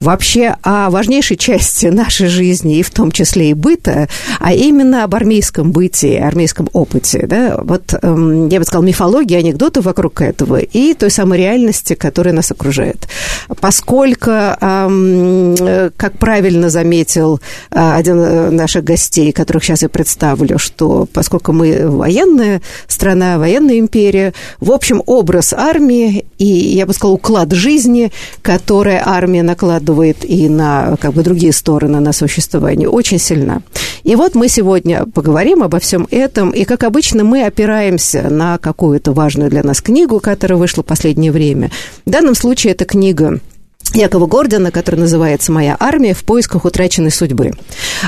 вообще о важнейшей части нашей жизни, и в том числе и быта, а именно об армейском быте, армейском опыте. Да? Вот эм, я бы сказала, мифологии, анекдоты вокруг этого и той самой реальности, которая нас окружает. Поскольку, эм, как правильно заметил э, один из наших гостей, которых сейчас я представлю, что поскольку мы военная страна, военная империя, в общем, образ армии и, я бы сказала, уклад жизни, который армия накладывает накладывает и на как бы, другие стороны на существование, очень сильна. И вот мы сегодня поговорим обо всем этом, и, как обычно, мы опираемся на какую-то важную для нас книгу, которая вышла в последнее время. В данном случае это книга Якова Гордона, который называется «Моя армия в поисках утраченной судьбы».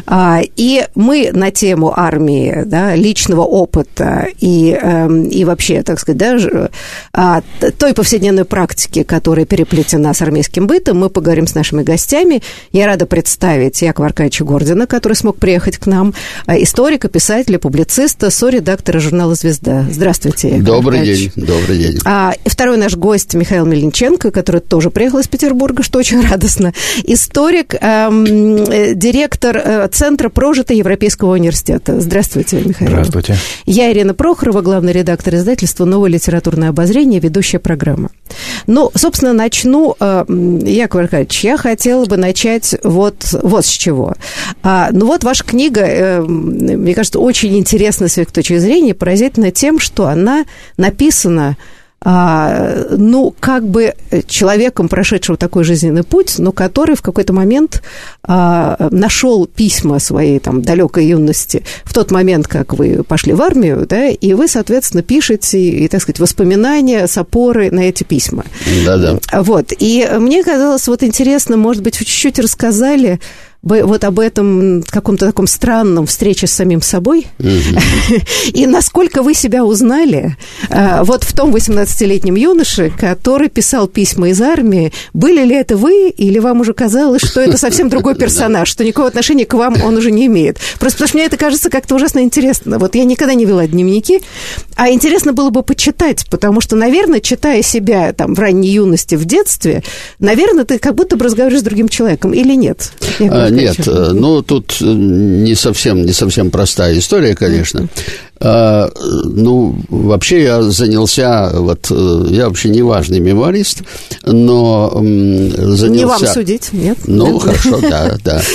А, и мы на тему армии, да, личного опыта и, эм, и вообще, так сказать, да, а, той повседневной практики, которая переплетена с армейским бытом, мы поговорим с нашими гостями. Я рада представить Якова Аркадьевича Гордина, который смог приехать к нам, а, историка, писателя, публициста, со-редактора журнала «Звезда». Здравствуйте, Яков Добрый Аркадьевич. день, добрый день. Второй наш гость Михаил Мельниченко, который тоже приехал из Петербурга Петербурга, что очень радостно. Историк, эм, э, директор э, Центра прожита Европейского университета. Здравствуйте, Михаил. Здравствуйте. Я Ирина Прохорова, главный редактор издательства «Новое литературное обозрение», ведущая программа. Ну, собственно, начну, э, Яков Аркадьевич, я хотела бы начать вот, вот с чего. А, ну вот ваша книга, э, мне кажется, очень интересна с их точки зрения, поразительна тем, что она написана а, ну, как бы человеком, прошедшего такой жизненный путь, но который в какой-то момент а, нашел письма своей там далекой юности в тот момент, как вы пошли в армию, да, и вы, соответственно, пишете, и, так сказать, воспоминания с опоры на эти письма. Да-да. Вот, и мне казалось вот интересно, может быть, вы чуть-чуть рассказали, вот об этом каком-то таком странном встрече с самим собой, и насколько вы себя узнали э, вот в том 18-летнем юноше, который писал письма из армии, были ли это вы, или вам уже казалось, что это совсем другой персонаж, что никакого отношения к вам он уже не имеет? Просто потому что мне это кажется как-то ужасно интересно. Вот я никогда не вела дневники, а интересно было бы почитать, потому что, наверное, читая себя там в ранней юности, в детстве, наверное, ты как будто бы разговариваешь с другим человеком, или нет? Нет, э, ну тут э, не совсем, не совсем простая история, конечно. А, ну, вообще я занялся, вот, э, я вообще не важный мемуарист, но занялся... Не вам судить, нет? Ну, хорошо, да, да.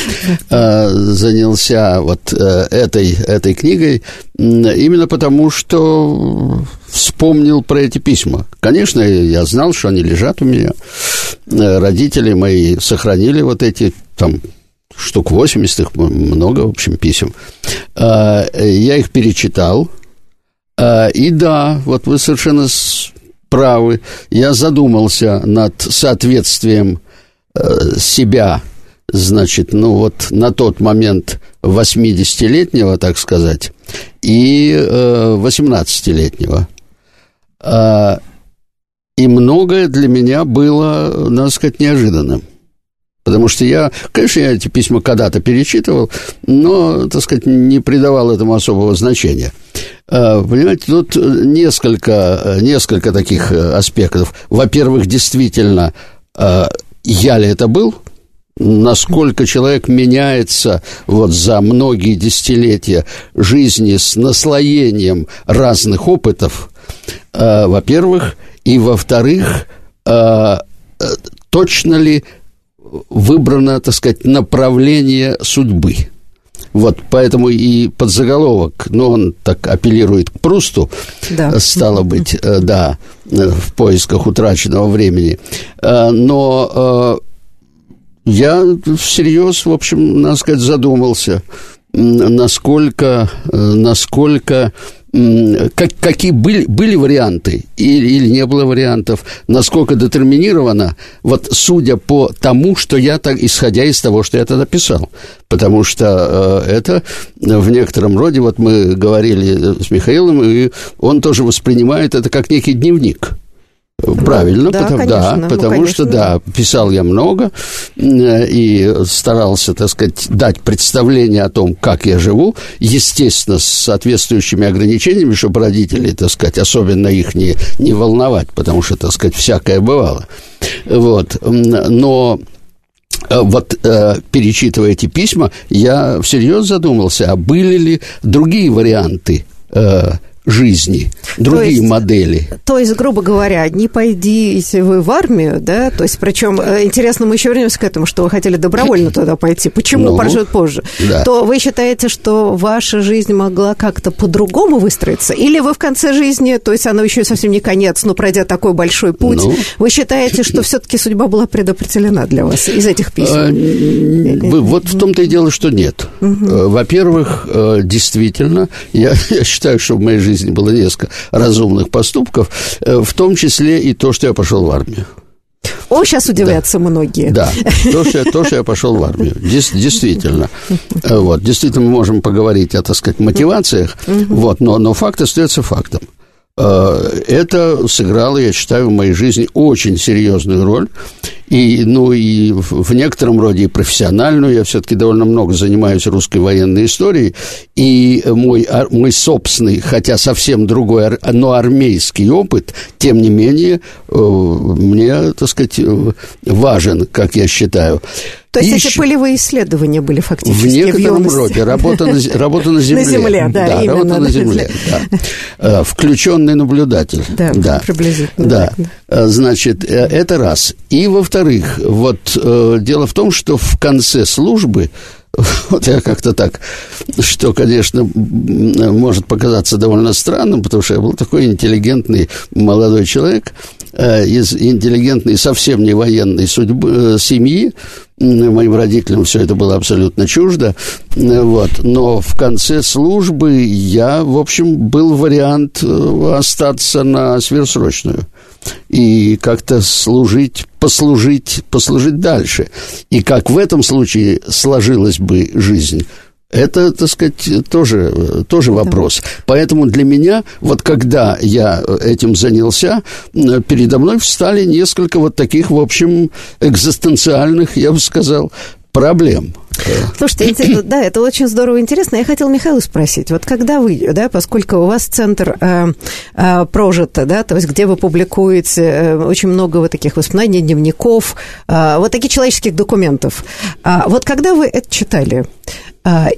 А, занялся вот этой, этой книгой именно потому, что вспомнил про эти письма. Конечно, я знал, что они лежат у меня. Родители мои сохранили вот эти там штук 80, их много, в общем, писем. А, я их перечитал, а, и да, вот вы совершенно правы, я задумался над соответствием э, себя, значит, ну вот на тот момент 80-летнего, так сказать, и 18-летнего. Э, а, и многое для меня было, надо сказать, неожиданным. Потому что я, конечно, я эти письма когда-то перечитывал, но, так сказать, не придавал этому особого значения. А, понимаете, тут несколько, несколько таких аспектов. Во-первых, действительно, а, я ли это был? насколько человек меняется вот за многие десятилетия жизни с наслоением разных опытов, во-первых, и во-вторых, точно ли выбрано, так сказать, направление судьбы. Вот поэтому и подзаголовок, но он так апеллирует к Прусту, да. стало быть, да, в поисках утраченного времени. Но я всерьез, в общем, надо сказать, задумался, насколько, насколько как, какие были, были варианты или, или не было вариантов, насколько детерминировано, вот судя по тому, что я так, исходя из того, что я тогда писал. Потому что э, это в некотором роде, вот мы говорили с Михаилом, и он тоже воспринимает это как некий дневник. Правильно, да, потому, конечно, да, ну, потому конечно. что, да, писал я много и старался, так сказать, дать представление о том, как я живу, естественно, с соответствующими ограничениями, чтобы родители, так сказать, особенно их не, не волновать, потому что, так сказать, всякое бывало. Вот, но э, вот э, перечитывая эти письма, я всерьез задумался, а были ли другие варианты э, жизни, другие то есть, модели. То есть, грубо говоря, не пойдите вы в армию, да, то есть, причем, э, интересно, мы еще вернемся к этому, что вы хотели добровольно туда пойти, почему, ну, проживет позже, да. то вы считаете, что ваша жизнь могла как-то по-другому выстроиться, или вы в конце жизни, то есть, она еще совсем не конец, но пройдя такой большой путь, ну, вы считаете, что все-таки судьба была предопределена для вас из этих писем? А, вот в том-то и дело, что нет. Угу. Во-первых, э, действительно, я, я считаю, что в моей жизни жизни было несколько разумных поступков, э, в том числе и то, что я пошел в армию. О, сейчас удивляются да. многие. Да, то что, я, то, что я пошел в армию. Дес, действительно. Э, вот, действительно, мы можем поговорить о, так сказать, мотивациях, вот, но, но факт остается фактом. Э, это сыграло, я считаю, в моей жизни очень серьезную роль. И, ну, и в некотором роде и профессиональную. Я все-таки довольно много занимаюсь русской военной историей. И мой, мой собственный, хотя совсем другой, но армейский опыт, тем не менее, э, мне, так сказать, э, важен, как я считаю. То есть Ищ... эти полевые исследования были фактически в некотором в роде. Работа на, работа на земле. На земле, да, да именно. Работа на земле, да. Э, включенный наблюдатель. Да, да. приблизительно. Да. Да. Значит, это раз. И, во-вторых, вот дело в том, что в конце службы Вот я как-то так, что, конечно, может показаться довольно странным, потому что я был такой интеллигентный молодой человек, э, из интеллигентной, совсем не военной судьбы, э, семьи, моим родителям все это было абсолютно чуждо, вот. но в конце службы я, в общем, был вариант э, остаться на сверхсрочную и как-то служить, послужить, послужить дальше. И как в этом случае сложилась бы жизнь, это, так сказать, тоже, тоже вопрос. Да. Поэтому для меня, вот когда я этим занялся, передо мной встали несколько вот таких, в общем, экзистенциальных, я бы сказал, проблем – Слушайте, да, это очень здорово интересно. Я хотела Михаила спросить, вот когда вы, да, поскольку у вас центр э, э, прожито, да, то есть где вы публикуете э, очень много вот таких воспоминаний, дневников, э, вот таких человеческих документов, э, вот когда вы это читали,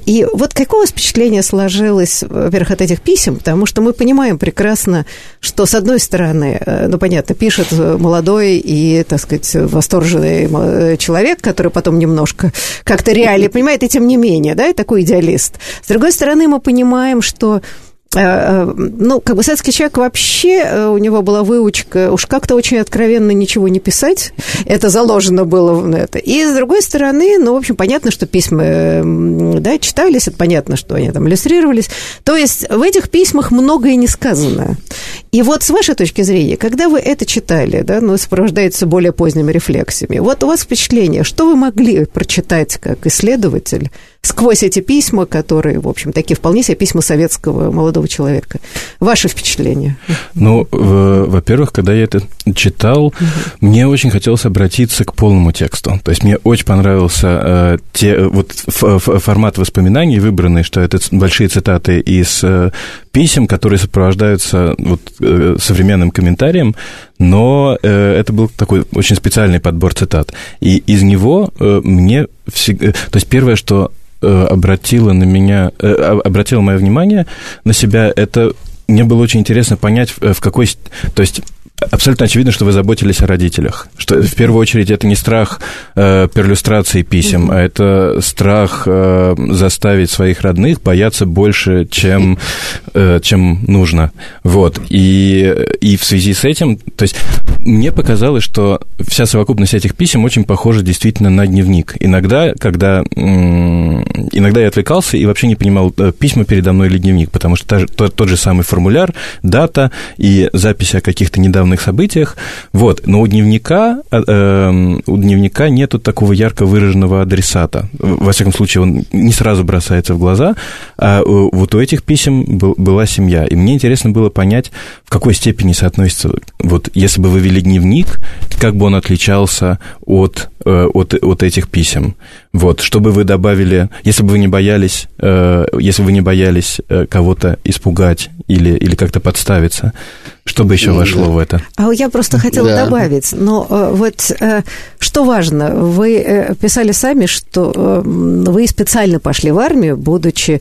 и вот какое впечатление сложилось, во-первых, от этих писем, потому что мы понимаем прекрасно, что, с одной стороны, э, ну, понятно, пишет молодой и, так сказать, восторженный э, человек, который потом немножко как-то реально понимает, и тем не менее, да, и такой идеалист. С другой стороны, мы понимаем, что Э, э, ну, как бы советский человек вообще, э, у него была выучка уж как-то очень откровенно ничего не писать. Это заложено было в это. И, с другой стороны, ну, в общем, понятно, что письма, да, читались, это понятно, что они там иллюстрировались. То есть в этих письмах многое не сказано. И вот с вашей точки зрения, когда вы это читали, да, ну, сопровождается более поздними рефлексиями, вот у вас впечатление, что вы могли прочитать как исследователь сквозь эти письма, которые, в общем, такие вполне себе письма советского молодого человека. Ваши впечатления? Ну, во-первых, когда я это читал, угу. мне очень хотелось обратиться к полному тексту. То есть мне очень понравился э, те, вот формат воспоминаний выбранный, что это большие цитаты из э, писем, которые сопровождаются вот, э, современным комментарием, но э, это был такой очень специальный подбор цитат. И из него э, мне всегда... То есть первое, что Э, обратила на меня, э, обратила мое внимание на себя, это мне было очень интересно понять, в какой... То есть Абсолютно очевидно, что вы заботились о родителях. Что в первую очередь это не страх э, перлюстрации писем, а это страх э, заставить своих родных бояться больше, чем, э, чем нужно. Вот. И, и в связи с этим, то есть мне показалось, что вся совокупность этих писем очень похожа действительно на дневник. Иногда, когда иногда я отвлекался и вообще не понимал, э, письма передо мной или дневник, потому что та, тот, тот же самый формуляр, дата и записи о каких-то недавних недавних событиях. Вот. Но у дневника, э, эм, у дневника нету такого ярко выраженного адресата. Во всяком случае, он не сразу бросается в глаза. А вот у этих писем был, была семья. И мне интересно было понять, в какой степени соотносится... Вот если бы вы вели дневник, как бы он отличался от, э, от, от этих писем. Вот, чтобы вы добавили, если бы вы не боялись, э, если вы не боялись э, кого-то испугать или, или как-то подставиться, что бы еще вошло да. в это? А я просто хотела да. добавить, но э, вот э, что важно, вы э, писали сами, что э, вы специально пошли в армию, будучи Э,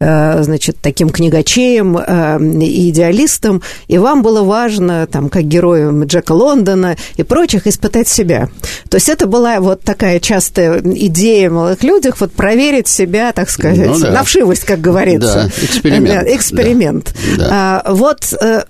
значит, таким книгачеем, э, идеалистом, и вам было важно, там, как героем Джека Лондона и прочих, испытать себя. То есть это была вот такая частая идея в молодых людях, вот проверить себя, так сказать, ну, да. на вшивость, как говорится. Да, эксперимент. Эксперимент. Да. А, вот э,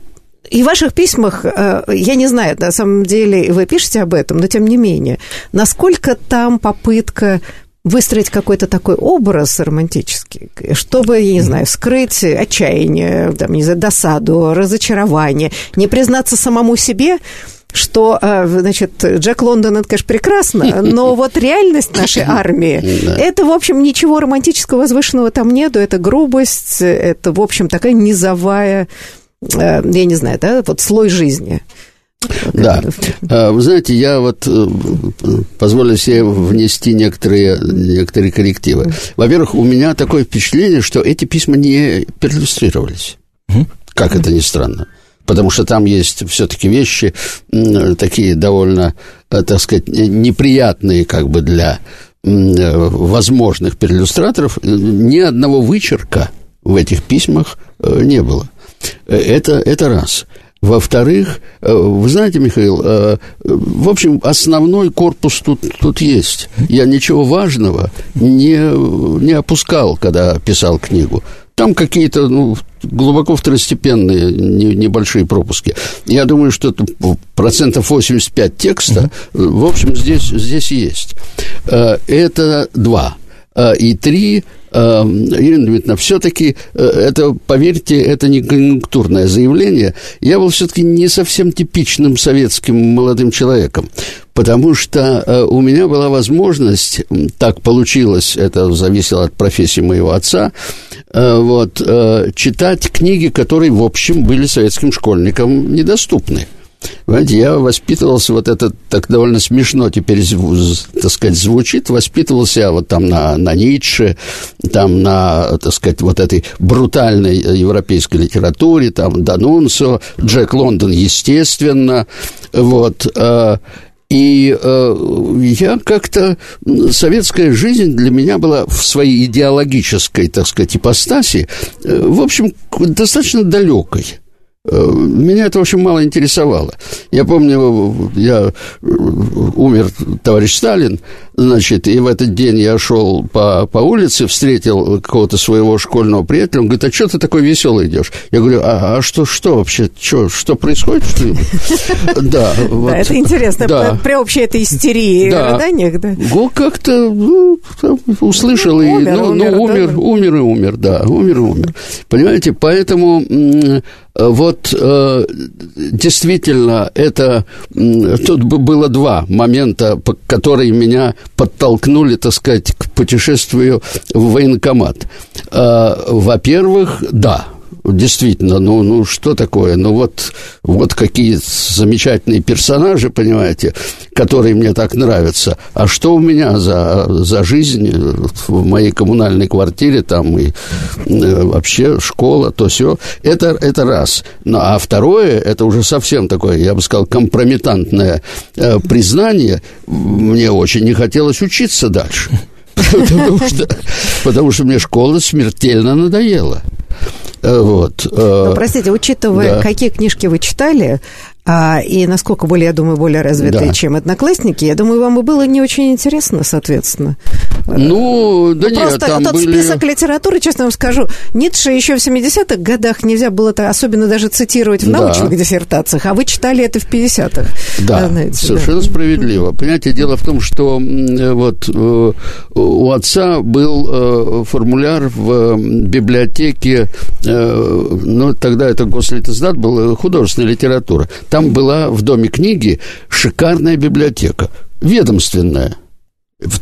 и в ваших письмах, я не знаю, на самом деле вы пишете об этом, но тем не менее, насколько там попытка выстроить какой-то такой образ романтический, чтобы, я не знаю, скрыть отчаяние, там, не знаю, досаду, разочарование, не признаться самому себе, что, э, значит, Джек Лондон, это, конечно, прекрасно, но вот реальность нашей армии, это, в общем, ничего романтического, возвышенного там нету, это грубость, это, в общем, такая низовая, э, я не знаю, да, вот слой жизни. Да. А, вы знаете, я вот э, позволю себе внести некоторые, некоторые коррективы. Во-первых, у меня такое впечатление, что эти письма не переиллюстрировались. Как это ни странно. Потому что там есть все-таки вещи такие довольно, э, так сказать, неприятные как бы для возможных переиллюстраторов. Ни одного вычерка в этих письмах э, не было. Это, это раз. Во-вторых, э, вы знаете, Михаил, э, в общем, основной корпус тут, тут есть. Я ничего важного не, не опускал, когда писал книгу. Там какие-то ну, глубоко второстепенные небольшие пропуски. Я думаю, что процентов 85 текста, в общем, здесь, здесь есть. Э, это два. И три, Ирина Дмитриевна, все-таки э, это, поверьте, это не конъюнктурное заявление. Я был все-таки не совсем типичным советским молодым человеком, потому что э, у меня была возможность, так получилось, это зависело от профессии моего отца, э, вот, читать книги, которые, в общем, были советским школьникам недоступны. Понимаете, я воспитывался, вот это так довольно смешно теперь, так сказать, звучит, воспитывался вот там на, на Ницше, там на, так сказать, вот этой брутальной европейской литературе, там Данунсо, Джек Лондон, естественно, вот, э, и э, я как-то... Советская жизнь для меня была в своей идеологической, так сказать, ипостаси, э, в общем, достаточно далекой. Э, меня это, в общем, мало интересовало. Я помню, я э, умер товарищ Сталин, значит, и в этот день я шел по, по улице, встретил какого-то своего школьного приятеля, он говорит, а что ты такой веселый идешь? Я говорю, а, а что, что вообще, что, что происходит? Да, это интересно, при общей этой истерии, рыданиях, да? Ну, как-то ну, услышал, и, ну, ну, умер, умер и умер, да, умер и умер. Понимаете, поэтому вот э, действительно это тут было два момента, которые меня подтолкнули, так сказать, к путешествию в военкомат. Э, во-первых, да, действительно, ну, ну что такое? Ну вот, вот какие замечательные персонажи, понимаете, которые мне так нравятся. А что у меня за, за жизнь в моей коммунальной квартире, там и э, вообще школа, то все. Это, это раз. Ну, а второе, это уже совсем такое, я бы сказал, компрометантное э, признание. Мне очень не хотелось учиться дальше. Потому что, потому что мне школа смертельно надоела. Э, вот. Э, Но, простите, учитывая, да. какие книжки вы читали, а, и насколько более, я думаю, более развитые, Да. чем одноклассники, я думаю, вам и было не очень интересно, соответственно. Ну, да Ну, нет, просто там тот были... список литературы, честно вам скажу, Ницше еще в 70-х годах нельзя было это особенно даже цитировать в Да. научных диссертациях, а вы читали это в 50-х. Да, знаете, совершенно справедливо. Понимаете, дело в том, что м, вот э, у отца был э, формуляр в э, библиотеке, э, ну, тогда это Гослитиздат был, э, художественная литература. Там была в Доме книги шикарная библиотека, ведомственная.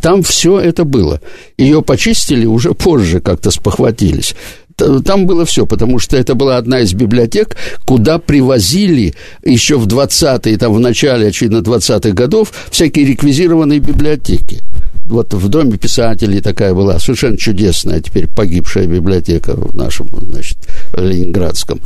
Там все это было. Ее почистили уже позже, как-то спохватились. Там было все, потому что это была одна из библиотек, куда привозили еще в 20-е, там в начале, очевидно, 20-х годов всякие реквизированные библиотеки. Вот в Доме писателей такая была совершенно чудесная, теперь погибшая библиотека в нашем, значит, Ленинградском.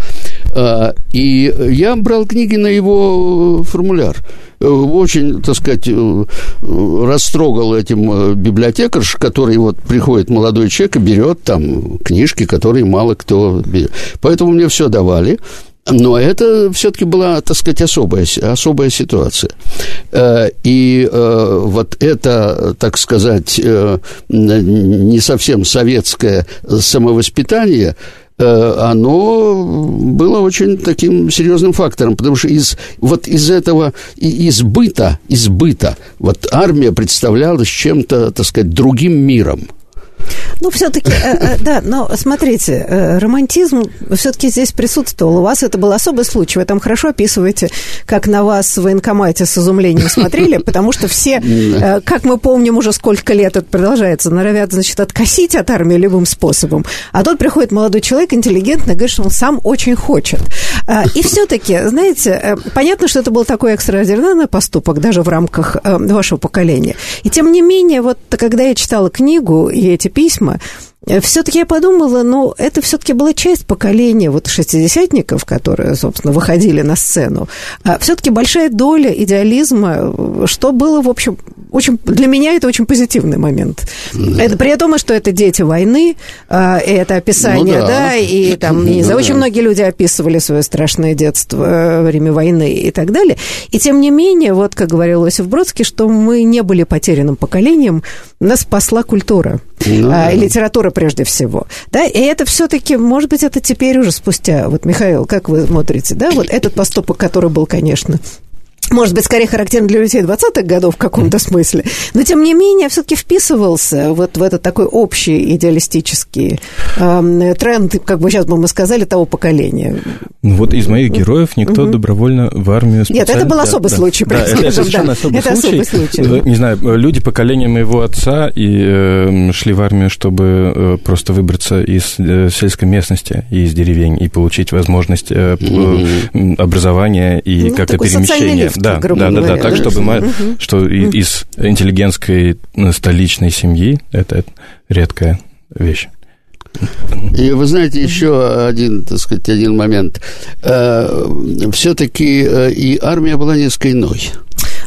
А, И я брал книги на его формуляр Э, очень, так сказать, э, растрогал этим э, библиотекарш, который вот приходит молодой человек и берет там книжки, которые мало кто. Поэтому мне все давали. Но это все-таки была, так сказать, особая, особая ситуация. Э, И э, вот это, так сказать, э, не совсем советское самовоспитание, оно было очень таким серьезным фактором, потому что из, вот из этого избыта, избыта, вот армия представлялась чем-то, так сказать, другим миром. Ну, все-таки, да, но смотрите, э, романтизм все-таки здесь присутствовал. У вас это был особый случай. Вы там хорошо описываете, как на вас в военкомате с изумлением смотрели, потому что все, э, как мы помним, уже сколько лет это продолжается, норовят, значит, откосить от армии любым способом. А тут приходит молодой человек, интеллигентный, говорит, что он сам очень хочет. И все-таки, знаете, э, понятно, что это был такой экстраординарный поступок даже в рамках э, вашего поколения. И тем не менее, вот когда я читала книгу и эти письма, все-таки я подумала, ну, это все-таки была часть поколения вот шестидесятников, которые, собственно, выходили на сцену. Все-таки большая доля идеализма, э, что было, в общем, очень, для меня это очень позитивный момент. Это при том, что это дети войны, и это описание, Ну да. да, и там, не Ну знаю, да. очень многие люди описывали свое страшное детство э, во время войны и так далее. И тем не менее, вот как говорил Иосиф Бродский, что мы не были потерянным поколением, нас спасла культура. Ну а, да. и литература прежде всего. Да, и это все-таки, может быть, это теперь уже спустя. Вот, Михаил, как вы смотрите, да, вот этот поступок, который был, конечно, может быть, скорее характерен для людей 20-х годов в каком-то смысле, но, тем не менее, все-таки вписывался вот в этот такой общий идеалистический эм, тренд, как бы сейчас бы мы сказали, того поколения. Ну, вот из моих героев никто добровольно в армию Нет, это специально- был особый да. случай, Да, это, это совершенно да. особый Это случай. особый случай, Э, да. Не знаю, люди поколения моего отца и э, шли в армию, чтобы э, просто выбраться из э, сельской местности, и из деревень, и получить возможность э, м, образования и Ну, как-то перемещения. лифт, да, грубо да, да, да, говоря, так, да. чтобы что и- из интеллигентской э, столичной семьи это редкая вещь. И вы знаете, еще один, так сказать, один момент. Все-таки и армия была несколько иной.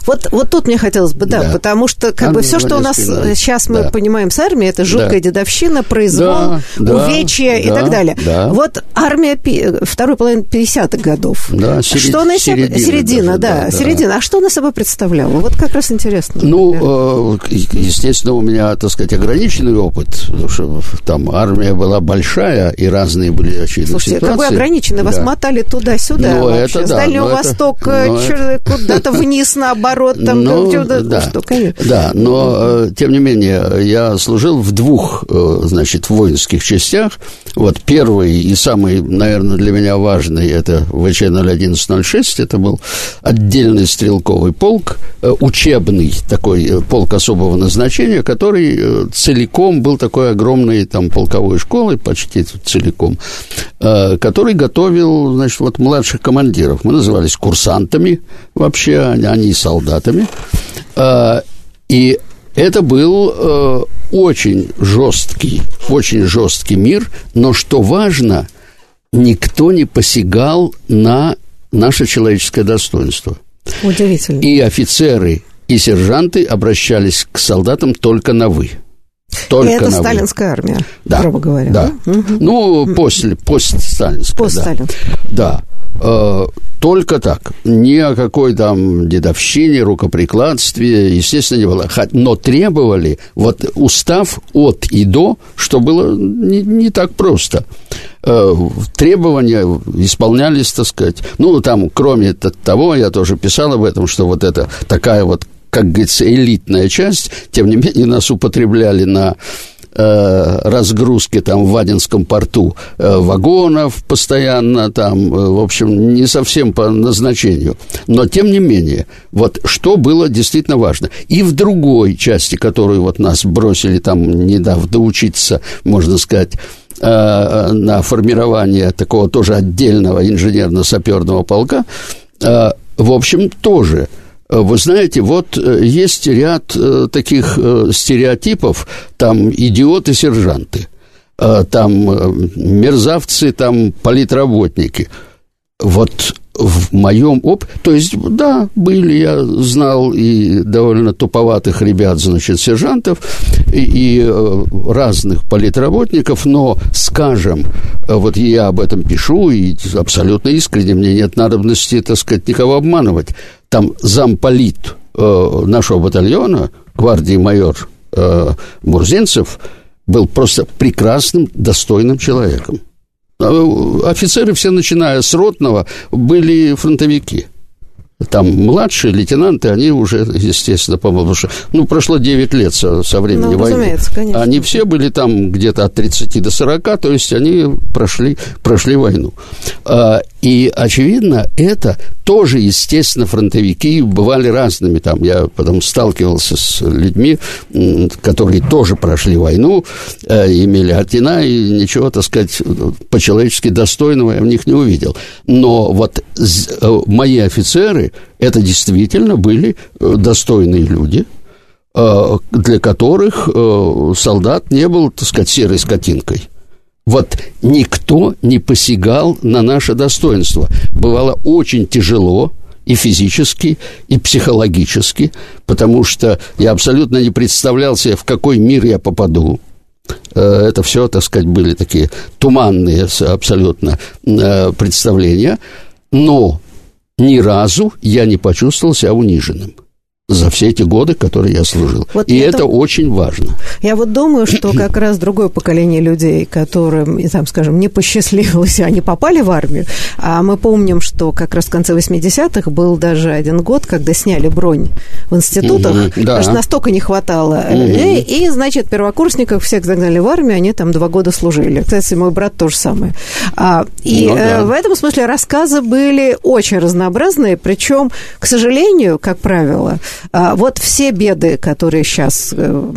Вот, вот тут мне хотелось бы, да, Да. потому что как бы Армия все, что у нас несколько, сейчас мы да. понимаем с армией, это жуткая Да. дедовщина, произвол, Да, да, увечья и да, так далее. да. Вот армия второй половины 50-х годов. Да, серед- что она середина середина, даже, да, да, да. середина. А что она собой представляла? Вот как раз интересно. Ну, э, естественно, у меня, так сказать, ограниченный опыт, потому что там армия была большая, и разные были, очевидно, Слушайте, ситуации. какой ограниченный, вас Да. мотали туда-сюда Ну, вообще, это с да, Дальнего но это- Востока, но чё- куда-то вниз, наоборот, там, Ну, чё-то, ну, да. что, конечно. Да, но, э, тем не менее, я служил в двух, э, значит, воинских частях. Вот первый и самый, наверное, для меня важный, это ВЧ-01106, это был отдельный стрелковый полк, э, учебный такой полк особого назначения, который целиком был такой огромной там полковой школой, почти целиком, который готовил, значит, вот младших командиров. Мы назывались курсантами вообще, они, они солдатами. Э, И это был э, очень жесткий, очень жесткий мир, но что важно, никто не посягал на наше человеческое достоинство. Удивительно. И офицеры, и сержанты обращались к солдатам только на «вы». Только это на «вы». сталинская армия, Да, грубо говоря. Да. Мгм. Ну, после, постсталинская. Постсталин. Да. да. Э, только так. Ни о какой там дедовщине, рукоприкладстве, естественно, не было. Но требовали вот устав от и до, что было не, не так просто. Э, требования исполнялись, так сказать. Ну, там, кроме того, я тоже писал об этом, что вот это такая вот как говорится, элитная часть, тем не менее нас употребляли на э, разгрузки там в Вадинском порту э, вагонов постоянно там, э, в общем, не совсем по назначению. Но, тем не менее, вот что было действительно важно. И в другой части, которую вот нас бросили там недавно доучиться, можно сказать, на формирование такого тоже отдельного инженерно-саперного полка, в общем, тоже – вы знаете, вот э, есть ряд э, таких стереотипов, там идиоты-сержанты, там мерзавцы, там политработники. Вот в моем опыте, то есть, да, были, я знал и довольно туповатых ребят, значит, сержантов, и, и разных политработников, но, скажем, вот я об этом пишу, и абсолютно искренне, мне нет надобности, так сказать, никого обманывать там замполит э, нашего батальона, гвардии майор э, Мурзинцев, был просто прекрасным, достойным человеком. Э, офицеры все, начиная с ротного, были фронтовики – там младшие лейтенанты, они уже, естественно, по-моему, что, ну, прошло 9 лет со, со времени ну, войны. Конечно. Они все были там где-то от 30 до 40, то есть они прошли, прошли войну. А, и, очевидно, это тоже, естественно, фронтовики бывали разными. Там я потом сталкивался с людьми, которые тоже прошли войну, э, имели ордена, и ничего, так сказать, по-человечески достойного я в них не увидел. Но вот э, мои офицеры, это действительно были э, достойные люди, э, для которых э, солдат не был, так сказать, серой скотинкой. Вот никто не посягал на наше достоинство. Бывало очень тяжело, и физически, и психологически, потому что я абсолютно не представлял себе, в какой мир я попаду. Это все, так сказать, были такие туманные абсолютно представления. Но ни разу я не почувствовал себя униженным за все эти годы, которые я служил. Вот и это, это очень важно. Я вот думаю, что как раз другое поколение людей, которым, там, скажем, не посчастливилось, они попали в армию, а мы помним, что как раз в конце 80-х был даже один год, когда сняли бронь в институтах, угу, да. потому что настолько не хватало. Угу. И, и, значит, первокурсников всех загнали в армию, они там два года служили. Кстати, мой брат тоже самое. А, и ну, да. э, в этом смысле рассказы были очень разнообразные, причем, к сожалению, как правило, вот все беды, которые сейчас э,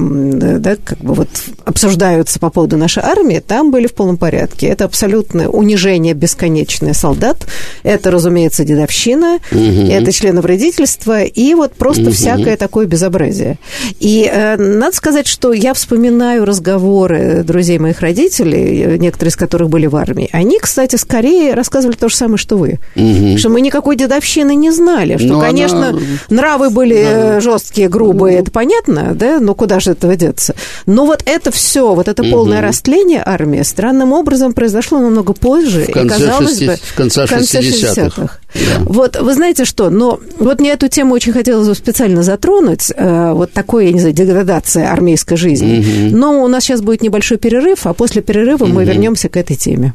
да, как бы вот обсуждаются по поводу нашей армии, там были в полном порядке. Это абсолютное унижение бесконечное солдат. Это, разумеется, дедовщина, угу. это члены вредительства и вот просто угу. всякое такое безобразие. И э, надо сказать, что я вспоминаю разговоры друзей моих родителей, некоторые из которых были в армии. Они, кстати, скорее рассказывали то же самое, что вы. Угу. Что мы никакой дедовщины не знали. Что, Но конечно, она... нравы были да. жесткие, грубые, это понятно, да? Но куда же этого деться? Но вот это все, вот это полное угу. растление армии странным образом произошло намного позже. В конце, и, казалось 60, бы, в конце 60-х. 60-х. Да. Вот вы знаете что, но вот мне эту тему очень хотелось бы специально затронуть, э, вот такой, я не знаю, деградация армейской жизни. Угу. Но у нас сейчас будет небольшой перерыв, а после перерыва угу. мы вернемся к этой теме.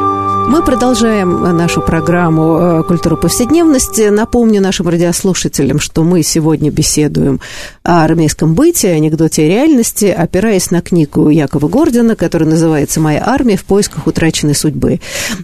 Мы продолжаем нашу программу э, «Культура повседневности». Напомню нашим радиослушателям, что мы сегодня беседуем о армейском быте, анекдоте и реальности, опираясь на книгу Якова Гордина, которая называется «Моя армия в поисках утраченной судьбы».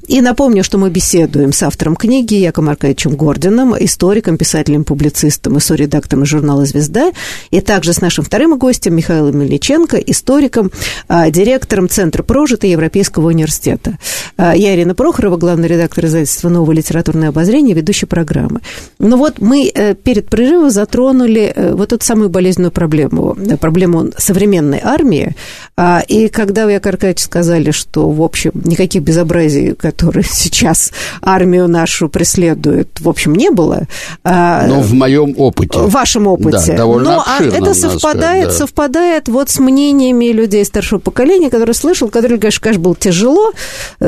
И напомню, что мы беседуем с автором книги Яковом Аркадьевичем Гордином, историком, писателем, публицистом и соредактором журнала «Звезда», и также с нашим вторым гостем Михаилом Мельниченко, историком, а, директором Центра прожита Европейского университета. А, я Ирина Прохорова, главный редактор издательства «Новое литературное обозрение», ведущий программы. Но ну вот мы э, перед прерывом затронули э, вот эту самую болезненную проблему, э, проблему современной армии. А, и когда вы, Яков Аркадьевич, сказали, что, в общем, никаких безобразий, которые сейчас армию нашу преследуют, в общем, не было. А, Но в моем опыте. В вашем опыте. Да, довольно Но а это совпадает, сказать, да. совпадает вот с мнениями людей старшего поколения, которые слышал, которые, конечно, конечно, было тяжело,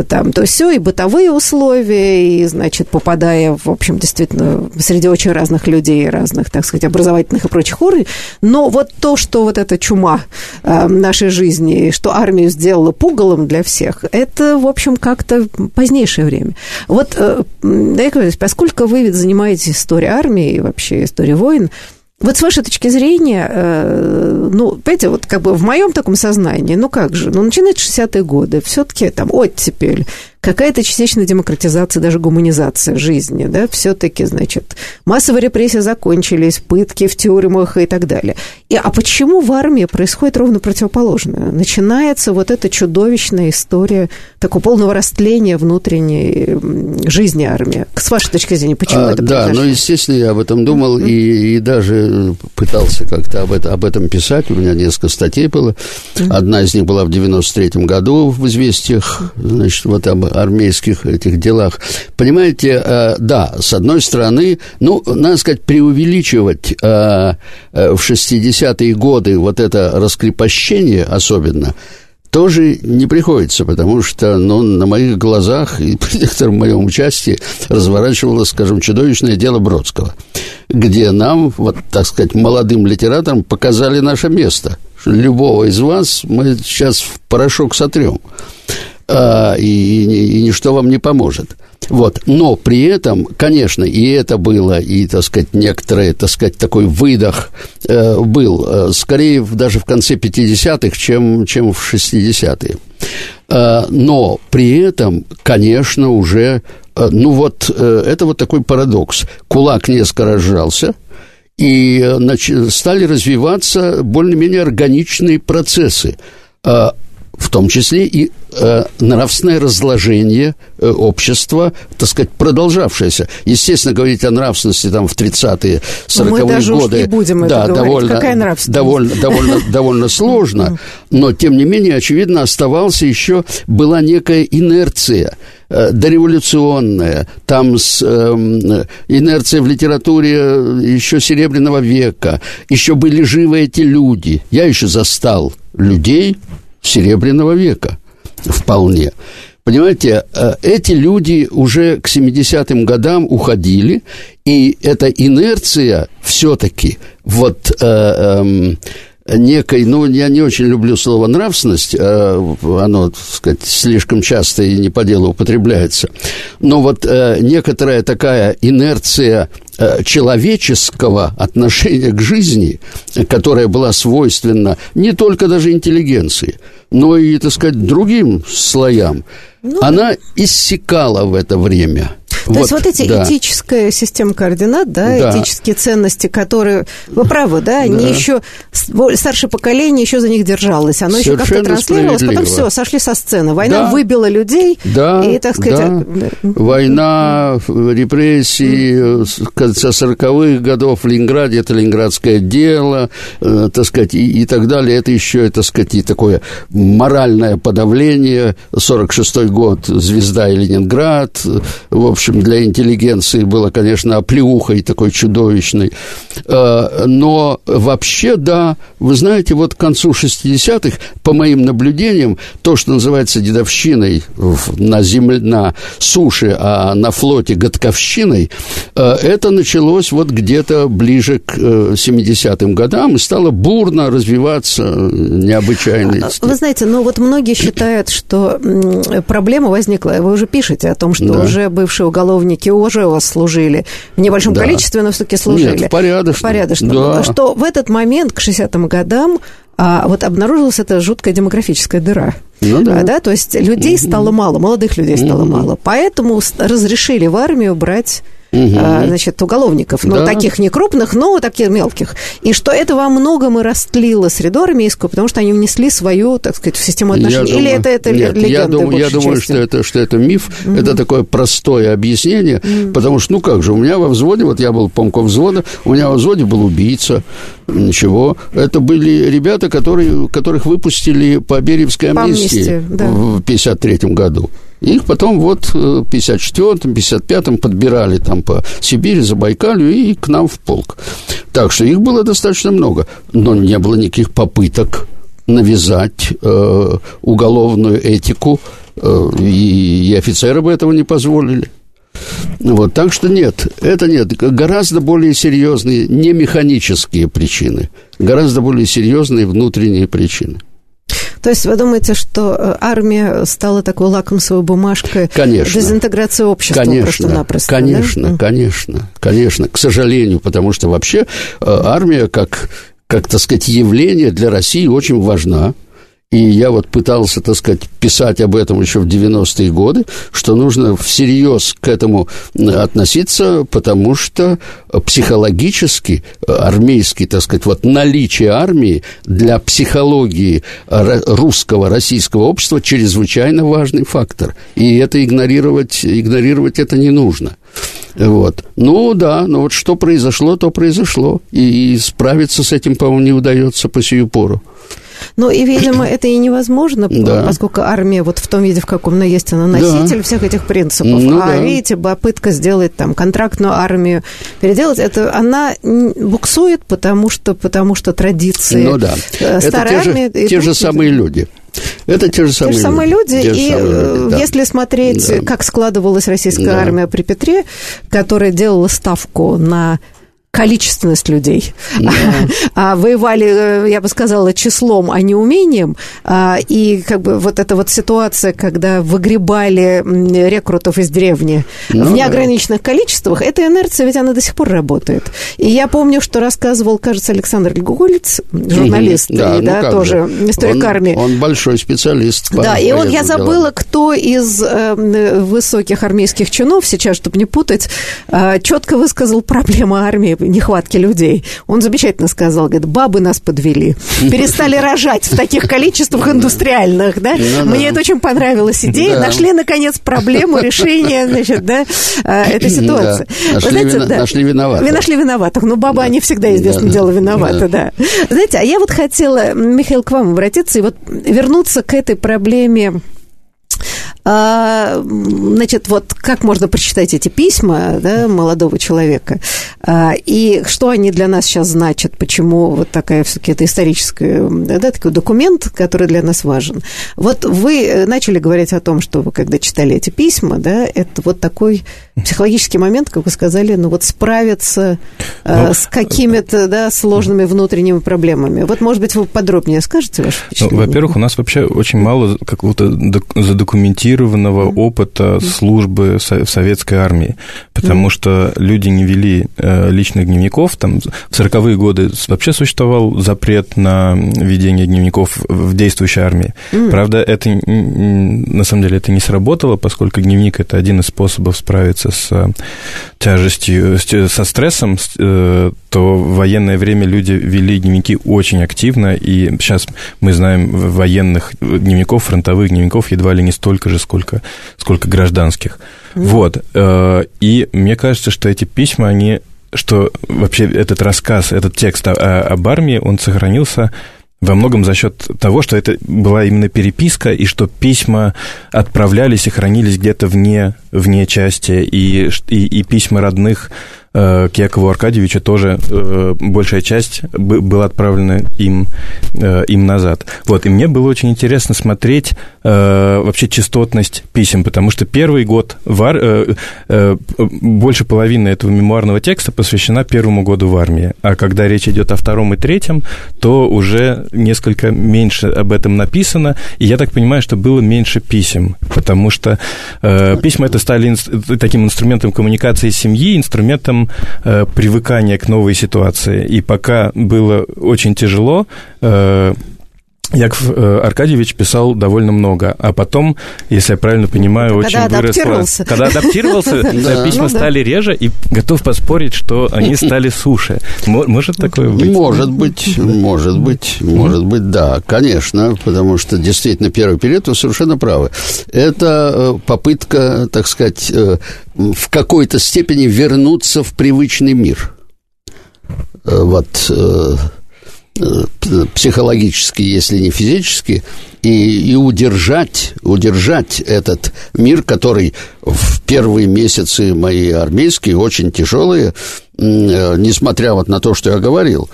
там, то все, и бытовые условия, и, значит, попадая, в общем, действительно, среди очень разных людей, разных, так сказать, образовательных и прочих уровней. Но вот то, что вот эта чума э, нашей жизни, что армию сделала пугалом для всех, это, в общем, как-то позднейшее время. Вот, э, Яков поскольку вы занимаетесь историей армии и вообще историей войн, вот с вашей точки зрения, э, ну, понимаете, вот как бы в моем таком сознании, ну как же, ну, начинается 60-е годы, все-таки там оттепель, какая-то частичная демократизация, даже гуманизация жизни, да, все-таки, значит, массовые репрессии закончились, пытки в тюрьмах и так далее. И, а почему в армии происходит ровно противоположное? Начинается вот эта чудовищная история такого полного растления внутренней жизни армии. С вашей точки зрения, почему а, это Да, произошло? ну, естественно, я об этом думал mm-hmm. и, и даже пытался как-то об, это, об этом писать. У меня несколько статей было. Mm-hmm. Одна из них была в 93-м году в «Известиях», значит, вот об армейских этих делах. Понимаете, э, да, с одной стороны, ну, надо сказать, преувеличивать э, э, в 60-е годы вот это раскрепощение особенно, тоже не приходится, потому что ну, на моих глазах и при некотором моем участии разворачивалось, скажем, чудовищное дело Бродского, где нам, вот так сказать, молодым литераторам показали наше место. Любого из вас мы сейчас в порошок сотрем. А, и, и, ничто вам не поможет. Вот. Но при этом, конечно, и это было, и, так сказать, некоторый, так сказать, такой выдох э, был, э, скорее даже в конце 50-х, чем, чем в 60-е. Э, но при этом, конечно, уже, э, ну вот, э, это вот такой парадокс. Кулак несколько разжался, и э, нач... стали развиваться более-менее органичные процессы э, в том числе и э, нравственное разложение э, общества, так сказать, продолжавшееся. Естественно, говорить о нравственности там в 30-е, 40-е Мы даже годы... Уж не будем да, это довольно, Какая нравственность? Довольно, довольно, довольно сложно, но, тем не менее, очевидно, оставался еще, была некая инерция э, дореволюционная, там с э, инерцией в литературе еще Серебряного века, еще были живы эти люди. Я еще застал людей, Серебряного века. Вполне. Понимаете, э, эти люди уже к 70-м годам уходили, и эта инерция все-таки вот э, э, некой, ну, я не очень люблю слово нравственность, э, оно, так сказать, слишком часто и не по делу употребляется, но вот э, некоторая такая инерция человеческого отношения к жизни, которая была свойственна не только даже интеллигенции, но и, так сказать, другим слоям, ну, она иссякала в это время – то вот, есть вот эти да. этическая система координат, да, да, этические ценности, которые, вы правы, да, они да. еще, старшее поколение еще за них держалось, оно Совершенно еще как-то транслировалось, потом все, сошли со сцены. Война да. выбила людей, да, и, так сказать... Да. Война, репрессии конца 40-х годов в Ленинграде, это ленинградское дело, э, так сказать, и, и так далее. Это еще, так сказать, и такое моральное подавление. 46-й год, «Звезда» и Ленинград, в общем, для интеллигенции было, конечно, оплеухой такой чудовищной. Э, но вообще, да, вы знаете, вот к концу 60-х, по моим наблюдениям, то, что называется дедовщиной на земле, на суше, а на флоте годковщиной, э, это началось вот где-то ближе к 70-м э, годам и стало бурно развиваться необычайно. А, вы знаете, ну вот многие считают, что проблема возникла, вы уже пишете о том, что да. уже бывшие уголовники уже у вас служили, в небольшом да. количестве, но все-таки служили. Нет, порядочно. Порядочно. Да. Что в этот момент, к 60-м годам, а, вот обнаружилась эта жуткая демографическая дыра. Ну, да. А, да, то есть людей стало мало, молодых людей стало мало. Поэтому разрешили в армию брать угу. значит, уголовников. Ну, да. таких не крупных, но таких мелких. И что это во многом и растлило среду армейскую, потому что они внесли свою, так сказать, в систему отношений. Я Или думаю, это, это нет, легенда? Я думаю, я думаю что, это, что это миф, угу. это такое простое объяснение, угу. потому что, ну как же, у меня во взводе, вот я был помком взвода, у меня во взводе был убийца, ничего. Это были ребята, которые, которых выпустили по Бериевской амнистии, да. в 1953 году. Их потом вот в 54-м, 55-м подбирали там по Сибири, Забайкалью и к нам в полк. Так что их было достаточно много, но не было никаких попыток навязать э, уголовную этику, э, и, и офицеры бы этого не позволили. Вот, так что нет, это нет. Гораздо более серьезные, не механические причины, гораздо более серьезные внутренние причины. То есть вы думаете, что э, армия стала такой лакомствой бумажкой конечно. дезинтеграции общества конечно, просто-напросто? Конечно, да? конечно, конечно. К сожалению, потому что вообще э, армия как, как, так сказать, явление для России очень важна. И я вот пытался, так сказать, писать об этом еще в 90-е годы, что нужно всерьез к этому относиться, потому что психологически армейский, так сказать, вот наличие армии для психологии русского, российского общества чрезвычайно важный фактор. И это игнорировать, игнорировать это не нужно. Вот. Ну да, но вот что произошло, то произошло. И справиться с этим, по-моему, не удается по сию пору. Ну и, видимо, это и невозможно, да. поскольку армия вот в том виде, в каком она есть, она носитель да. всех этих принципов. Ну, а да. видите, попытка сделать там контрактную армию, переделать, это она буксует, потому что, потому что традиции ну, да. Э, старой это те армии... Же, те же самые люди. Это те же самые, те же самые люди. люди. и самые люди, да. если смотреть, да. как складывалась российская да. армия при Петре, которая делала ставку на количественность людей. Да. А воевали, э, я бы сказала, числом, а не умением. А, и как бы вот эта вот ситуация, когда выгребали рекрутов из деревни ну, в неограниченных да. количествах, эта инерция ведь она до сих пор работает. И я помню, что рассказывал, кажется, Александр Гольц, журналист, да, и, ну да тоже же. историк он, армии. Он большой специалист. Да, и он, я забыла, кто из э, высоких армейских чинов, сейчас, чтобы не путать, э, четко высказал проблему армии нехватки людей. Он замечательно сказал, говорит, бабы нас подвели. Перестали рожать в таких количествах индустриальных, да? Ну Мне это очень понравилась идея. Нашли, наконец, проблему решения, значит, да, а, этой ситуации. Нашли виноватых. Вы нашли виноватых. Ну, баба, они всегда, известно дело, виноваты, да. Знаете, а я вот хотела, Михаил, к вам обратиться и вот вернуться к этой проблеме а, значит, вот как можно прочитать эти письма да, молодого человека, а, и что они для нас сейчас значат, почему вот такая все-таки это исторический да, такой документ, который для нас важен. Вот вы начали говорить о том, что вы когда читали эти письма, да, это вот такой психологический момент, как вы сказали, ну вот справиться а, ну, с какими-то да, сложными внутренними проблемами. Вот, может быть, вы подробнее скажете ваше Ну, во-первых, у нас вообще очень мало какого-то задокументированного опыта службы в советской армии, потому что люди не вели э, личных дневников. Там в 40-е годы вообще существовал запрет на ведение дневников в действующей армии. Правда, это на самом деле это не сработало, поскольку дневник – это один из способов справиться с э, тяжестью, со стрессом, э, то в военное время люди вели дневники очень активно, и сейчас мы знаем военных дневников, фронтовых дневников едва ли не столько же, сколько, сколько гражданских. Mm. Вот. Э, и мне кажется, что эти письма, они что вообще этот рассказ, этот текст об армии, он сохранился во многом за счет того, что это была именно переписка, и что письма отправлялись и хранились где-то вне, вне части, и, и, и письма родных к Якову Аркадьевичу тоже э, большая часть была отправлена им, э, им назад. Вот, и мне было очень интересно смотреть вообще частотность писем, потому что первый год в ар... больше половины этого мемуарного текста посвящена первому году в армии, а когда речь идет о втором и третьем, то уже несколько меньше об этом написано, и я так понимаю, что было меньше писем, потому что письма это стали таким инструментом коммуникации семьи, инструментом э, привыкания к новой ситуации. И пока было очень тяжело, э, Яков э, Аркадьевич писал довольно много, а потом, если я правильно понимаю, когда очень адаптировался. выросло... Когда адаптировался, письма Ну стали реже, и готов поспорить, что они стали суше. Может такое быть? Может быть, может быть, может быть, да, конечно, потому что действительно первый период, вы совершенно правы. Это э, попытка, так сказать, э, в какой-то степени вернуться в привычный мир. Э, Вот психологически, если не физически, и, и удержать, удержать этот мир, который в первые месяцы мои армейские очень тяжелые, несмотря вот на то, что я говорил,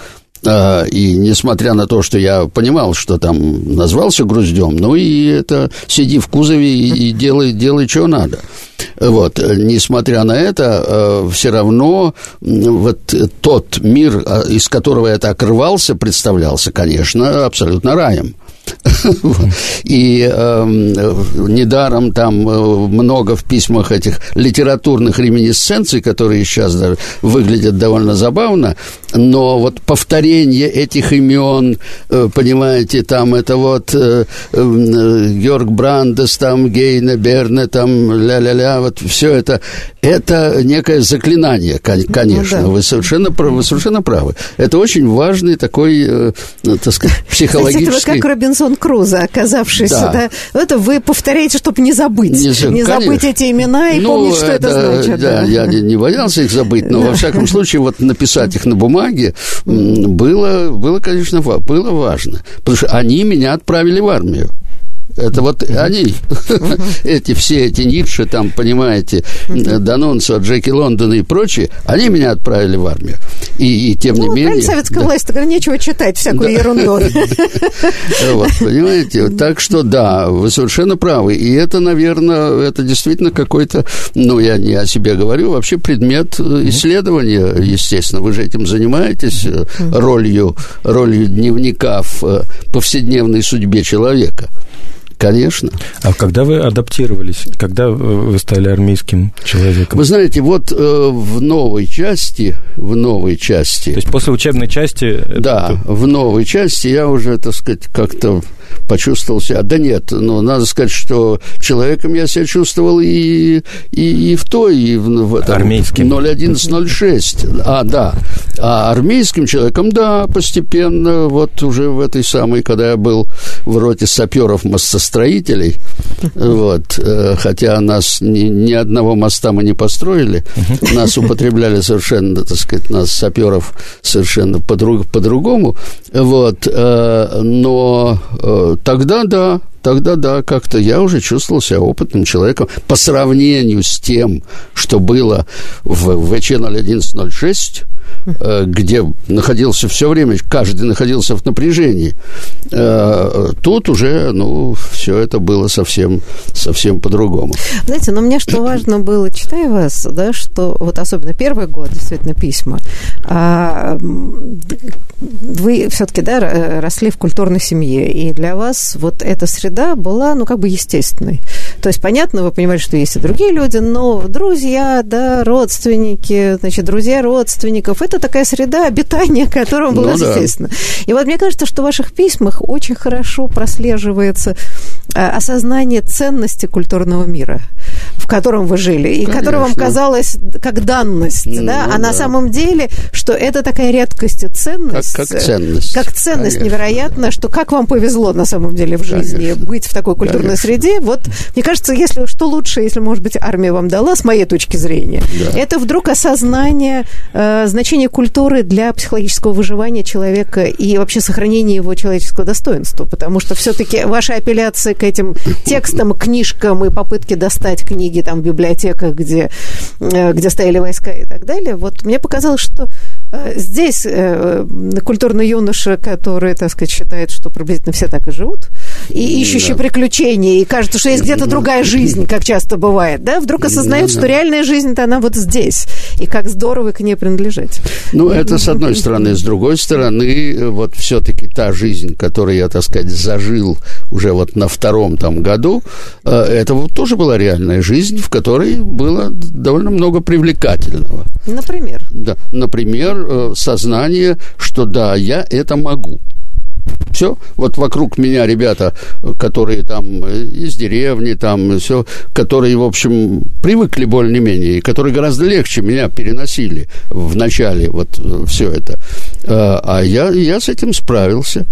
и несмотря на то, что я понимал, что там назвался груздем, ну и это сиди в кузове и, делай, делай, что надо. Вот, несмотря на это, все равно вот тот мир, из которого я так рвался, представлялся, конечно, абсолютно раем. И э, недаром там э, много в письмах этих литературных реминисценций, которые сейчас даже выглядят довольно забавно, но вот повторение этих имен, э, понимаете, там это вот э, э, Георг Брандес, там Гейна, Берне, там ля-ля-ля, вот все это, это некое заклинание, конечно, ну, да. вы, совершенно, вы совершенно правы. Это очень важный такой, э, так сказать, психологический... Кстати, это как Робинсон Круза, оказавшийся, да. да? Это вы повторяете, чтобы не забыть. Не, не забыть эти имена и ну, помнить, что это, это значит. Да, да. я не, не боялся их забыть, но, во всяком случае, вот написать их на бумаге было, было, конечно, было важно. Потому что они меня отправили в армию. Это вот они, эти все эти Ницше, там, понимаете, Данонсо, Джеки Лондон и прочие, они меня отправили в армию. И, и тем ну, не менее... советская да. власть, тогда нечего читать всякую да. ерунду. Вот, понимаете, так что да, вы совершенно правы. И это, наверное, это действительно какой-то, ну, я не о себе говорю, вообще предмет исследования, естественно. Вы же этим занимаетесь, ролью, ролью дневника в повседневной судьбе человека. Конечно. А когда вы адаптировались? Когда вы стали армейским человеком? Вы знаете, вот э, в новой части, в новой части... То есть после учебной части... Да, это... в новой части я уже, так сказать, как-то почувствовал себя. Да нет, ну, надо сказать, что человеком я себя чувствовал и, и, и в той, и в, в этом... Армейским. 0106. А, да. А армейским человеком, да, постепенно, вот уже в этой самой, когда я был в роте саперов-мостостроителей, вот, э, хотя нас ни, ни одного моста мы не построили, нас употребляли совершенно, так сказать, нас саперов совершенно по-другому, вот, э, но э, тогда да, тогда да, как-то я уже чувствовал себя опытным человеком по сравнению с тем, что было в ВЧ-0106, Э, где находился все время, каждый находился в напряжении. Э, тут уже, ну, все это было совсем, совсем по-другому. Знаете, но мне что важно было, читая вас, да, что вот особенно первый год, действительно, письма, а, вы все-таки, да, росли в культурной семье, и для вас вот эта среда была, ну, как бы естественной. То есть, понятно, вы понимаете, что есть и другие люди, но друзья, да, родственники, значит, друзья родственников, это такая среда обитания, которая была ну, естественно. Да. И вот мне кажется, что в ваших письмах очень хорошо прослеживается а, осознание ценности культурного мира, в котором вы жили, и Конечно. которое вам казалось как данность, ну, да? а да. на самом деле, что это такая редкость и ценность. Как, как ценность. Как ценность Конечно, невероятно, да. что как вам повезло на самом деле в жизни Конечно. Быть в такой культурной Конечно. среде. Вот, мне кажется, если что лучше, если, может быть, армия вам дала, с моей точки зрения, да. это вдруг осознание э, значения культуры для психологического выживания человека и вообще сохранения его человеческого достоинства, потому что все-таки ваши апелляции к этим текстам, книжкам и попытки достать книги там в библиотеках, где, э, где стояли войска и так далее, вот мне показалось, что э, здесь э, культурный юноша, который, так сказать, считает, что приблизительно все так и живут, и ищущий да. приключения, и кажется, что есть где-то другая жизнь, как часто бывает, да, вдруг осознает, что реальная жизнь-то она вот здесь, и как здорово к ней принадлежать. Ну, это с одной стороны. С другой стороны, вот все-таки та жизнь, которую я, так сказать, зажил уже вот на втором там году, э, это вот тоже была реальная жизнь, в которой было довольно много привлекательного. Например? Да, например, э, сознание, что да, я это могу. Все, вот вокруг меня ребята, которые там из деревни, там все, которые, в общем, привыкли более-менее, и которые гораздо легче меня переносили в начале вот все это. А, я, я с этим справился.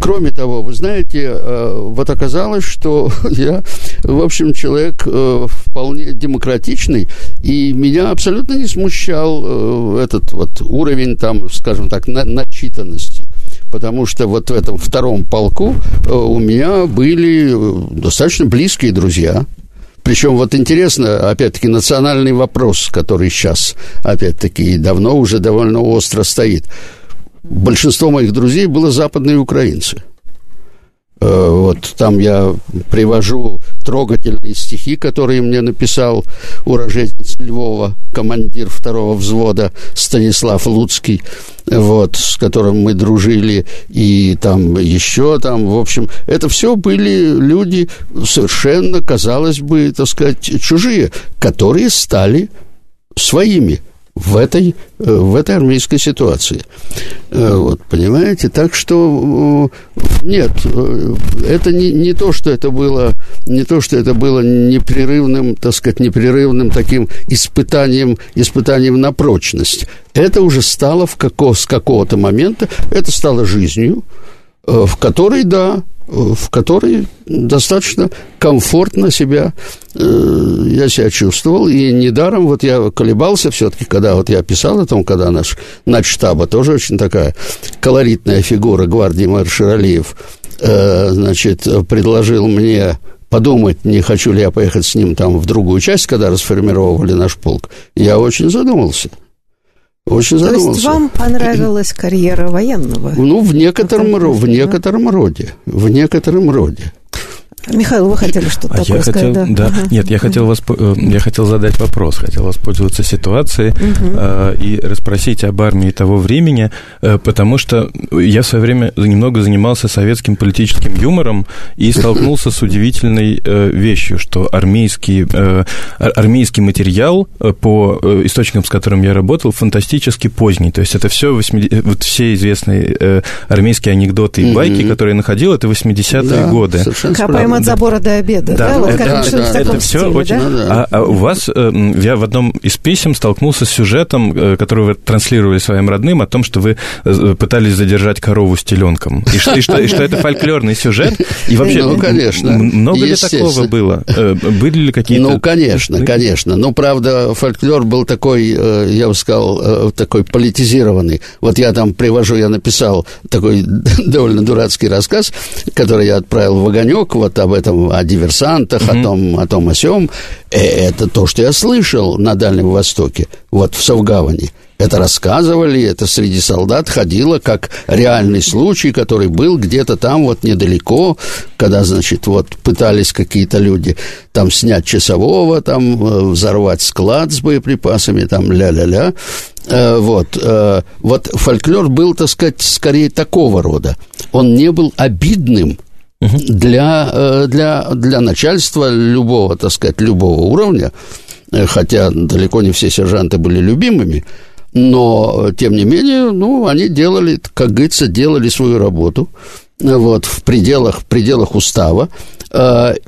Кроме того, вы знаете, вот оказалось, что я, в общем, человек э, вполне демократичный, и меня абсолютно не смущал э, этот вот уровень, там, скажем так, начитанности потому что вот в этом втором полку э, у меня были э, достаточно близкие друзья. Причем вот интересно, опять-таки, национальный вопрос, который сейчас, опять-таки, давно уже довольно остро стоит. Большинство моих друзей было западные украинцы – вот там я привожу трогательные стихи, которые мне написал уроженец Львова, командир второго взвода Станислав Луцкий, вот, с которым мы дружили, и там еще там, в общем, это все были люди совершенно, казалось бы, так сказать, чужие, которые стали своими в этой, э, в этой армейской ситуации. Э, вот, понимаете? Так что э, нет, это не, не то, что это было, не то, что это было непрерывным, так сказать, непрерывным таким испытанием, испытанием на прочность. Это уже стало в како, с какого-то момента, это стало жизнью, в которой, да, в которой достаточно комфортно себя э, я себя чувствовал, и недаром вот я колебался все-таки, когда вот я писал о том, когда наш начштаба тоже очень такая колоритная фигура гвардии мэр э, значит, предложил мне подумать, не хочу ли я поехать с ним там в другую часть, когда расформировали наш полк, я очень задумался. Очень То задумался. есть вам понравилась карьера военного? Ну, в некотором, в некотором роде. В некотором роде. Михаил, вы хотели что-то а такое я сказать? Хотел, да, да. Ага. Нет, я хотел, вас, э, я хотел задать вопрос, хотел воспользоваться ситуацией угу. э, и расспросить об армии того времени, э, потому что я в свое время немного занимался советским политическим юмором и столкнулся с удивительной э, вещью, что армейский, э, армейский материал э, по э, источникам, с которым я работал, фантастически поздний. То есть это все, 80, вот все известные э, армейские анекдоты и байки, которые я находил, это 80-е да, годы. Копаем от забора до обеда, да? да? Вот это, да, все стиле, очень... да? А, а у вас, э, я в одном из писем столкнулся с сюжетом, э, который вы транслировали своим родным, о том, что вы э, пытались задержать корову с теленком. И что, и что, и что это фольклорный сюжет. И вообще, Ну, конечно, много ли такого было? Э, Были ли какие-то... Ну, конечно, конечно. Ну, правда, фольклор был такой, я бы сказал, такой политизированный. Вот я там привожу, я написал такой довольно дурацкий рассказ, который я отправил в «Огонек», вот об этом, о диверсантах, mm-hmm. о том, о том, о сём. Это то, что я слышал на Дальнем Востоке, вот в Савгаване. Это рассказывали, это среди солдат ходило как реальный случай, который был где-то там вот недалеко, когда, значит, вот пытались какие-то люди там снять часового, там взорвать склад с боеприпасами, там ля-ля-ля. Вот, вот фольклор был, так сказать, скорее такого рода. Он не был обидным, для, для, для начальства любого, так сказать, любого уровня, хотя далеко не все сержанты были любимыми, но, тем не менее, ну, они делали, как говорится, делали свою работу вот, в пределах, в пределах устава.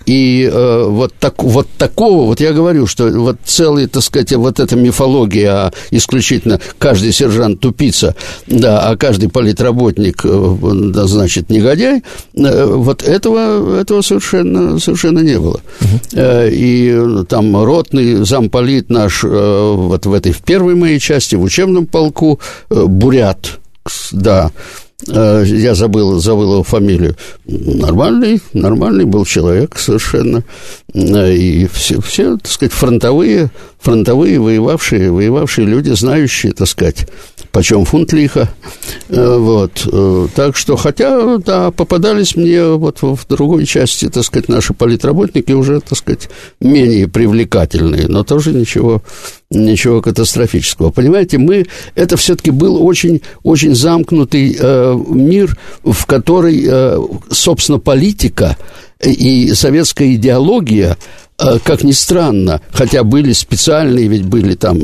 И вот, так, вот такого, вот я говорю, что вот целый, так сказать, вот эта мифология, исключительно каждый сержант тупица, да, а каждый политработник, да, значит, негодяй, вот этого, этого совершенно, совершенно не было. Угу. И там ротный замполит наш вот в этой, в первой моей части, в учебном полку, Бурят, да, я забыл, забыл его фамилию. Нормальный, нормальный был человек совершенно. И все, все, так сказать, фронтовые, фронтовые воевавшие, воевавшие люди, знающие, так сказать, почем фунт лиха. Вот. Так что, хотя, да, попадались мне вот в другой части, так сказать, наши политработники уже, так сказать, менее привлекательные, но тоже ничего, ничего катастрофического. Понимаете, мы, это все-таки был очень, очень замкнутый э, мир, в который, э, собственно, политика и советская идеология, э, как ни странно, хотя были специальные, ведь были там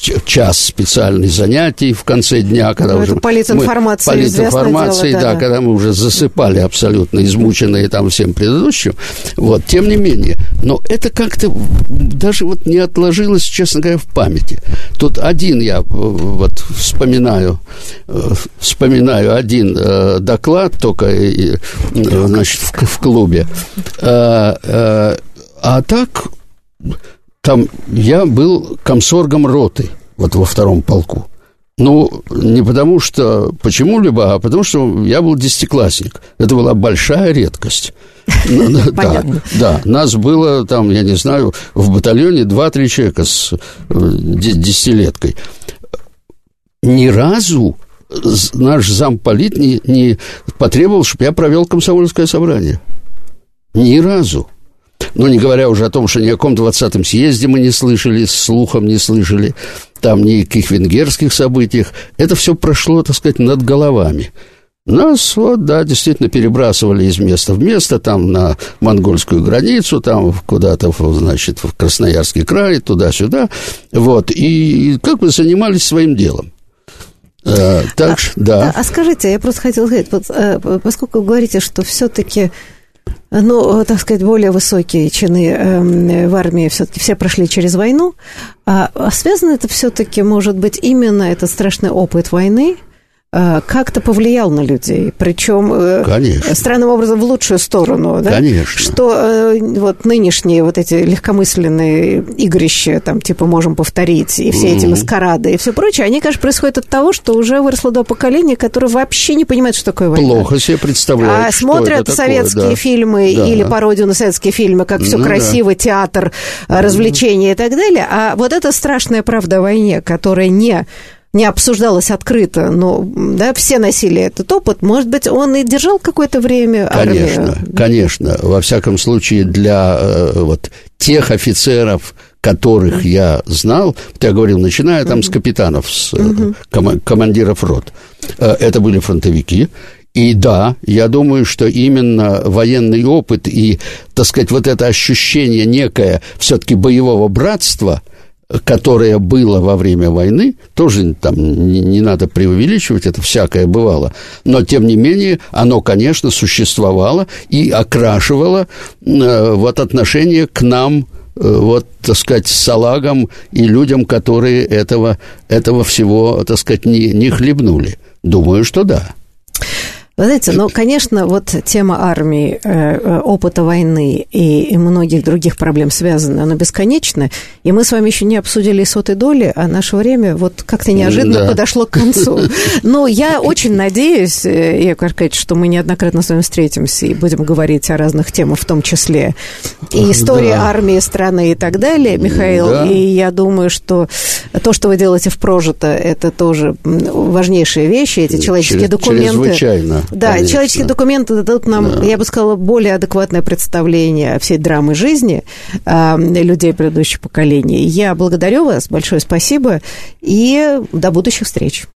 час специальных занятий в конце дня, когда ну, уже... Политинформация, мы, политинформации, дело, да, да, когда мы уже засыпали абсолютно измученные там всем предыдущим. Вот, тем не менее, но это как-то даже вот не отложилось, честно говоря, в памяти. Тут один я э, вот вспоминаю, э, вспоминаю один э, доклад только, значит, в, в клубе. А так там я был комсоргом роты, вот во втором полку. Ну, не потому что почему-либо, а потому что я был десятиклассник. Это была большая редкость. Ну, да, да, нас было там, я не знаю, в батальоне 2-3 человека с э, десятилеткой. Ни разу наш замполит не, не потребовал, чтобы я провел комсомольское собрание. Ни разу. Ну, не говоря уже о том, что ни о каком 20-м съезде мы не слышали, слухом не слышали, там ни о каких венгерских событиях. Это все прошло, так сказать, над головами. Нас, вот, да, действительно перебрасывали из места в место, там на монгольскую границу, там куда-то, значит, в Красноярский край, туда-сюда, вот, и как бы занимались своим делом. А, так, а, да. А, а скажите, я просто хотела сказать, вот, э, поскольку вы говорите, что все-таки ну, так сказать, более высокие чины эм, в армии все-таки все прошли через войну. А, а связано это все-таки, может быть, именно этот страшный опыт войны – Э, как-то повлиял на людей, причем э, Конечно. странным образом в лучшую сторону, да? Конечно. Что э, вот нынешние вот эти легкомысленные игрища, там типа можем повторить, и все эти маскарады и все прочее, они, конечно, происходят от того, что уже выросло до поколения, которое вообще не понимает, что такое война. Плохо себе представляют, А смотрят что советские такое, да. фильмы да. или пародию на советские фильмы, как все ну, красиво, да. театр, развлечения и так далее. А вот эта страшная правда о войне, которая не не обсуждалось открыто, но да, все носили этот опыт, может быть, он и держал какое-то время Конечно, армию. конечно. Во всяком случае, для э, вот тех офицеров, которых я знал, я говорил, начиная там с капитанов, с э, командиров рот, э, это были фронтовики, и да, я думаю, что именно военный опыт и, так сказать, вот это ощущение некое все-таки боевого братства – которое было во время войны, тоже там не, не надо преувеличивать, это всякое бывало, но тем не менее оно, конечно, существовало и окрашивало э, вот отношение к нам, э, вот, так сказать, салагам и людям, которые этого, этого всего, так сказать, не, не хлебнули. Думаю, что да. Вы знаете, ну, конечно, вот тема армии, э, э, опыта войны и, многих других проблем связана, она бесконечна. И мы с вами еще не обсудили сотой доли, а наше время вот как-то неожиданно да. подошло к концу. Но я очень надеюсь, э, Яков Аркадьевич, что мы неоднократно с вами встретимся и будем говорить о разных темах, в том числе и истории да. армии, страны и так далее, Михаил. Да. И я думаю, что то, что вы делаете в прожито, это тоже важнейшие вещи, эти человеческие Чрез, документы. Чрезвычайно. Да, конечно. человеческие документы дадут нам, да. я бы сказала, более адекватное представление всей драмы жизни э, людей предыдущих поколений. Я благодарю вас, большое спасибо, и до будущих встреч.